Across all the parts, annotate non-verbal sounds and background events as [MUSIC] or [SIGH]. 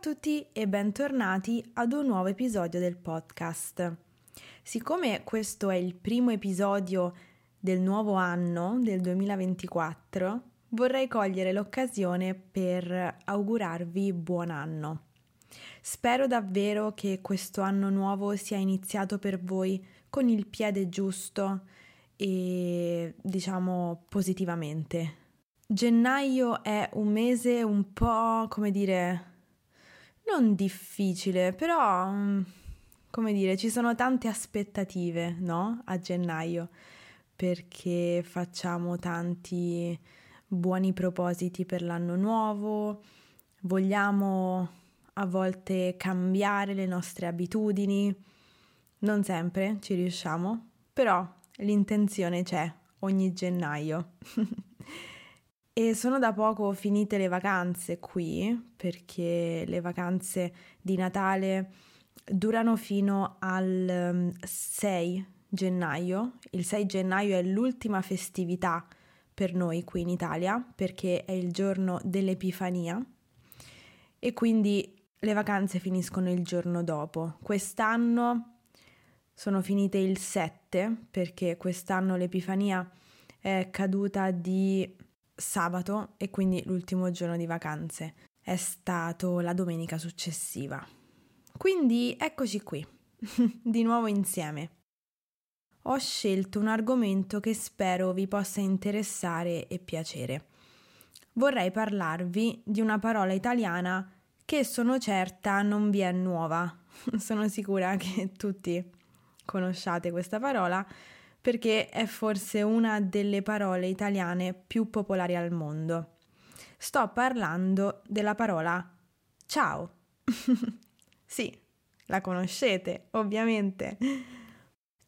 tutti e bentornati ad un nuovo episodio del podcast. Siccome questo è il primo episodio del nuovo anno, del 2024, vorrei cogliere l'occasione per augurarvi buon anno. Spero davvero che questo anno nuovo sia iniziato per voi con il piede giusto e diciamo positivamente. Gennaio è un mese un po' come dire non difficile, però, mm, come dire, ci sono tante aspettative, no? A gennaio, perché facciamo tanti buoni propositi per l'anno nuovo, vogliamo a volte cambiare le nostre abitudini, non sempre ci riusciamo, però l'intenzione c'è ogni gennaio. [LAUGHS] E sono da poco finite le vacanze qui, perché le vacanze di Natale durano fino al 6 um, gennaio. Il 6 gennaio è l'ultima festività per noi qui in Italia, perché è il giorno dell'Epifania e quindi le vacanze finiscono il giorno dopo. Quest'anno sono finite il 7 perché quest'anno l'Epifania è caduta di sabato e quindi l'ultimo giorno di vacanze è stato la domenica successiva. Quindi eccoci qui, [LAUGHS] di nuovo insieme. Ho scelto un argomento che spero vi possa interessare e piacere. Vorrei parlarvi di una parola italiana che sono certa non vi è nuova. [LAUGHS] sono sicura che tutti conosciate questa parola perché è forse una delle parole italiane più popolari al mondo. Sto parlando della parola ciao. [LAUGHS] sì, la conoscete, ovviamente.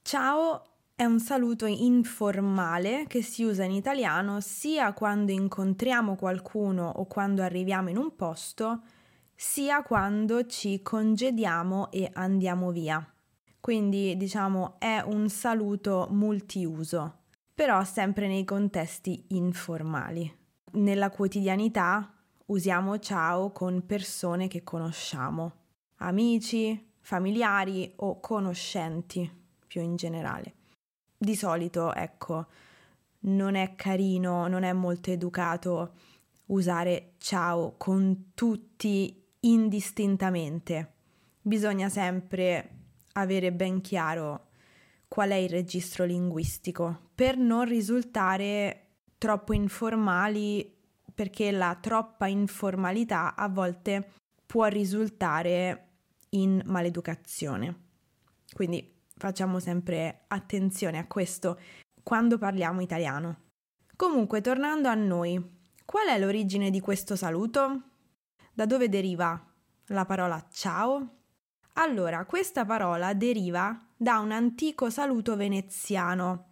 Ciao è un saluto informale che si usa in italiano sia quando incontriamo qualcuno o quando arriviamo in un posto, sia quando ci congediamo e andiamo via quindi diciamo è un saluto multiuso, però sempre nei contesti informali. Nella quotidianità usiamo ciao con persone che conosciamo, amici, familiari o conoscenti più in generale. Di solito, ecco, non è carino, non è molto educato usare ciao con tutti indistintamente. Bisogna sempre avere ben chiaro qual è il registro linguistico per non risultare troppo informali perché la troppa informalità a volte può risultare in maleducazione. Quindi facciamo sempre attenzione a questo quando parliamo italiano. Comunque, tornando a noi, qual è l'origine di questo saluto? Da dove deriva la parola ciao? Allora, questa parola deriva da un antico saluto veneziano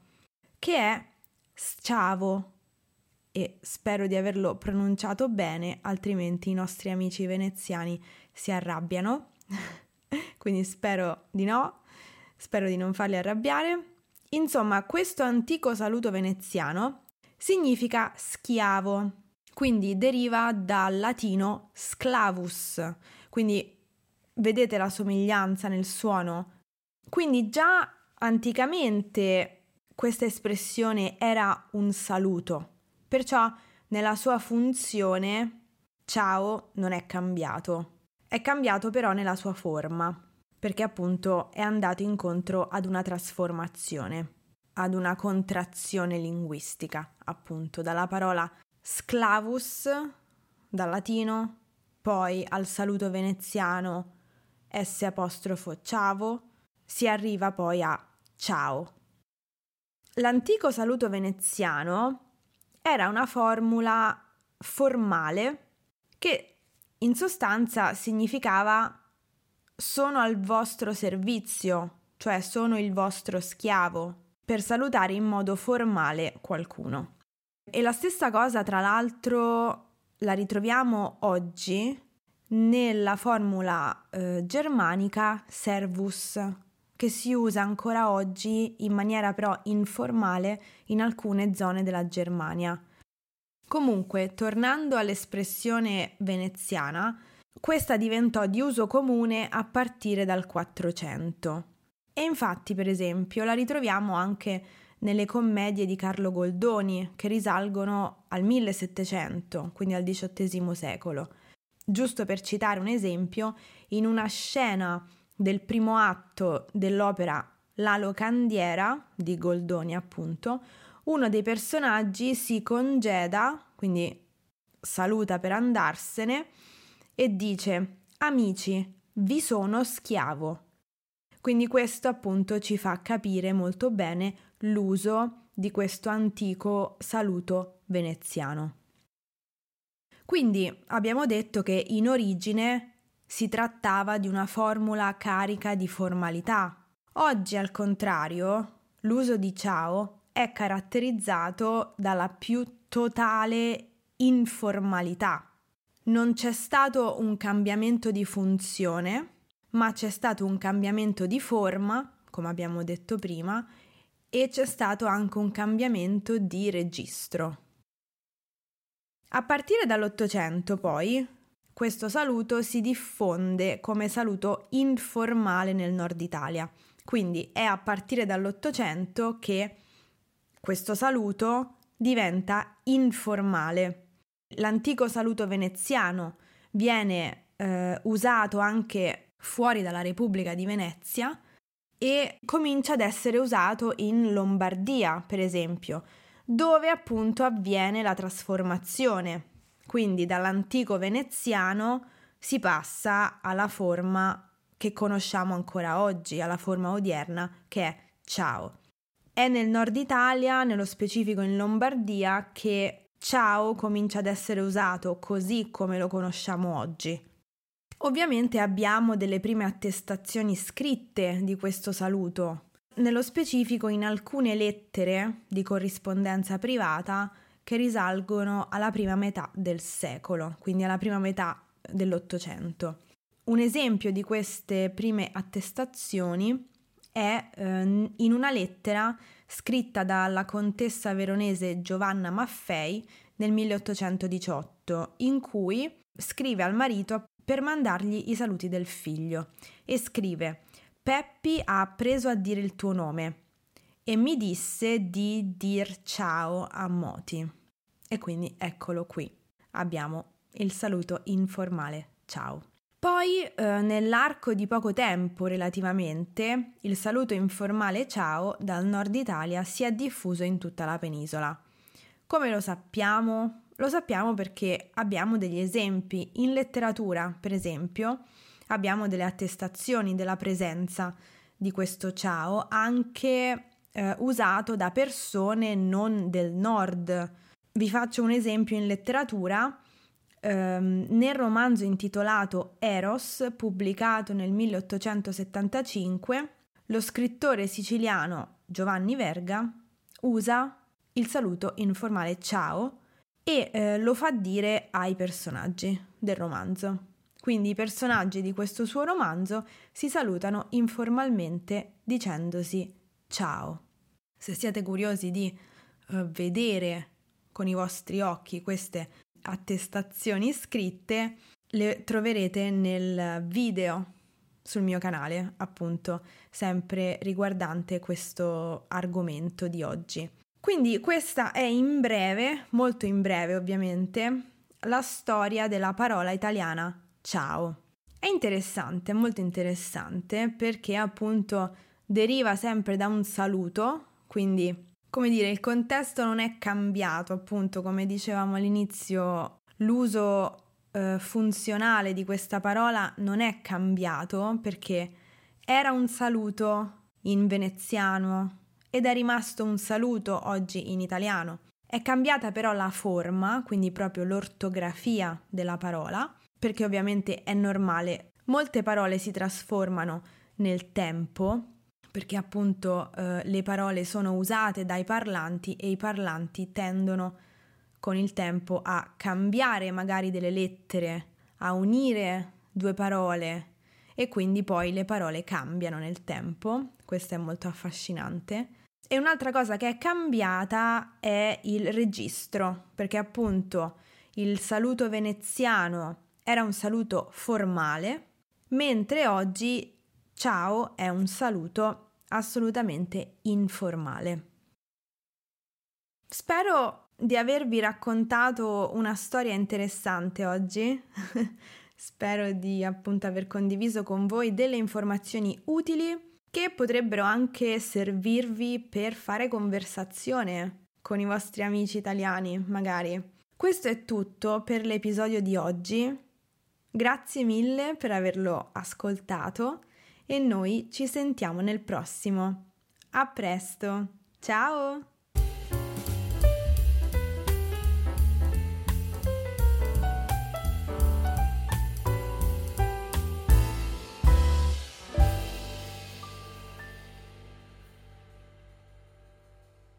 che è sciavo e spero di averlo pronunciato bene, altrimenti i nostri amici veneziani si arrabbiano. [LAUGHS] Quindi spero di no, spero di non farli arrabbiare. Insomma, questo antico saluto veneziano significa schiavo, quindi deriva dal latino sclavus, quindi vedete la somiglianza nel suono? Quindi già anticamente questa espressione era un saluto, perciò nella sua funzione ciao non è cambiato. È cambiato però nella sua forma, perché appunto è andato incontro ad una trasformazione, ad una contrazione linguistica, appunto, dalla parola sclavus, dal latino, poi al saluto veneziano S apostrofo si arriva poi a ciao. L'antico saluto veneziano era una formula formale che in sostanza significava sono al vostro servizio, cioè sono il vostro schiavo, per salutare in modo formale qualcuno. E la stessa cosa, tra l'altro, la ritroviamo oggi nella formula eh, germanica servus, che si usa ancora oggi in maniera però informale in alcune zone della Germania. Comunque, tornando all'espressione veneziana, questa diventò di uso comune a partire dal 400. E infatti, per esempio, la ritroviamo anche nelle commedie di Carlo Goldoni, che risalgono al 1700, quindi al XVIII secolo. Giusto per citare un esempio, in una scena del primo atto dell'opera La locandiera di Goldoni, appunto, uno dei personaggi si congeda, quindi saluta per andarsene e dice Amici, vi sono schiavo. Quindi questo appunto ci fa capire molto bene l'uso di questo antico saluto veneziano. Quindi abbiamo detto che in origine si trattava di una formula carica di formalità. Oggi al contrario, l'uso di ciao è caratterizzato dalla più totale informalità. Non c'è stato un cambiamento di funzione, ma c'è stato un cambiamento di forma, come abbiamo detto prima, e c'è stato anche un cambiamento di registro. A partire dall'Ottocento, poi, questo saluto si diffonde come saluto informale nel nord Italia. Quindi è a partire dall'Ottocento che questo saluto diventa informale. L'antico saluto veneziano viene eh, usato anche fuori dalla Repubblica di Venezia e comincia ad essere usato in Lombardia, per esempio, dove appunto avviene la trasformazione. Quindi dall'antico veneziano si passa alla forma che conosciamo ancora oggi, alla forma odierna che è ciao. È nel nord Italia, nello specifico in Lombardia, che ciao comincia ad essere usato così come lo conosciamo oggi. Ovviamente abbiamo delle prime attestazioni scritte di questo saluto, nello specifico in alcune lettere di corrispondenza privata che risalgono alla prima metà del secolo, quindi alla prima metà dell'Ottocento. Un esempio di queste prime attestazioni è eh, in una lettera scritta dalla contessa veronese Giovanna Maffei nel 1818, in cui scrive al marito per mandargli i saluti del figlio e scrive Peppi ha appreso a dire il tuo nome e mi disse di dir ciao a Moti. E quindi eccolo qui, abbiamo il saluto informale ciao. Poi, eh, nell'arco di poco tempo relativamente, il saluto informale ciao dal nord Italia si è diffuso in tutta la penisola. Come lo sappiamo? Lo sappiamo perché abbiamo degli esempi. In letteratura, per esempio, abbiamo delle attestazioni della presenza di questo ciao anche eh, usato da persone non del nord. Vi faccio un esempio in letteratura. Um, nel romanzo intitolato Eros, pubblicato nel 1875, lo scrittore siciliano Giovanni Verga usa il saluto informale ciao e eh, lo fa dire ai personaggi del romanzo. Quindi i personaggi di questo suo romanzo si salutano informalmente dicendosi ciao. Se siete curiosi di uh, vedere con i vostri occhi queste attestazioni scritte, le troverete nel video sul mio canale, appunto, sempre riguardante questo argomento di oggi. Quindi questa è in breve, molto in breve ovviamente, la storia della parola italiana ciao. È interessante, molto interessante perché appunto deriva sempre da un saluto, quindi come dire, il contesto non è cambiato, appunto, come dicevamo all'inizio, l'uso eh, funzionale di questa parola non è cambiato perché era un saluto in veneziano, ed è rimasto un saluto oggi in italiano. È cambiata però la forma, quindi proprio l'ortografia della parola, perché ovviamente è normale. Molte parole si trasformano nel tempo, perché appunto eh, le parole sono usate dai parlanti e i parlanti tendono con il tempo a cambiare magari delle lettere, a unire due parole e quindi poi le parole cambiano nel tempo. Questo è molto affascinante. E un'altra cosa che è cambiata è il registro, perché appunto il saluto veneziano era un saluto formale, mentre oggi ciao è un saluto assolutamente informale. Spero di avervi raccontato una storia interessante oggi. [LAUGHS] Spero di appunto aver condiviso con voi delle informazioni utili che potrebbero anche servirvi per fare conversazione con i vostri amici italiani, magari. Questo è tutto per l'episodio di oggi. Grazie mille per averlo ascoltato e noi ci sentiamo nel prossimo. A presto! Ciao!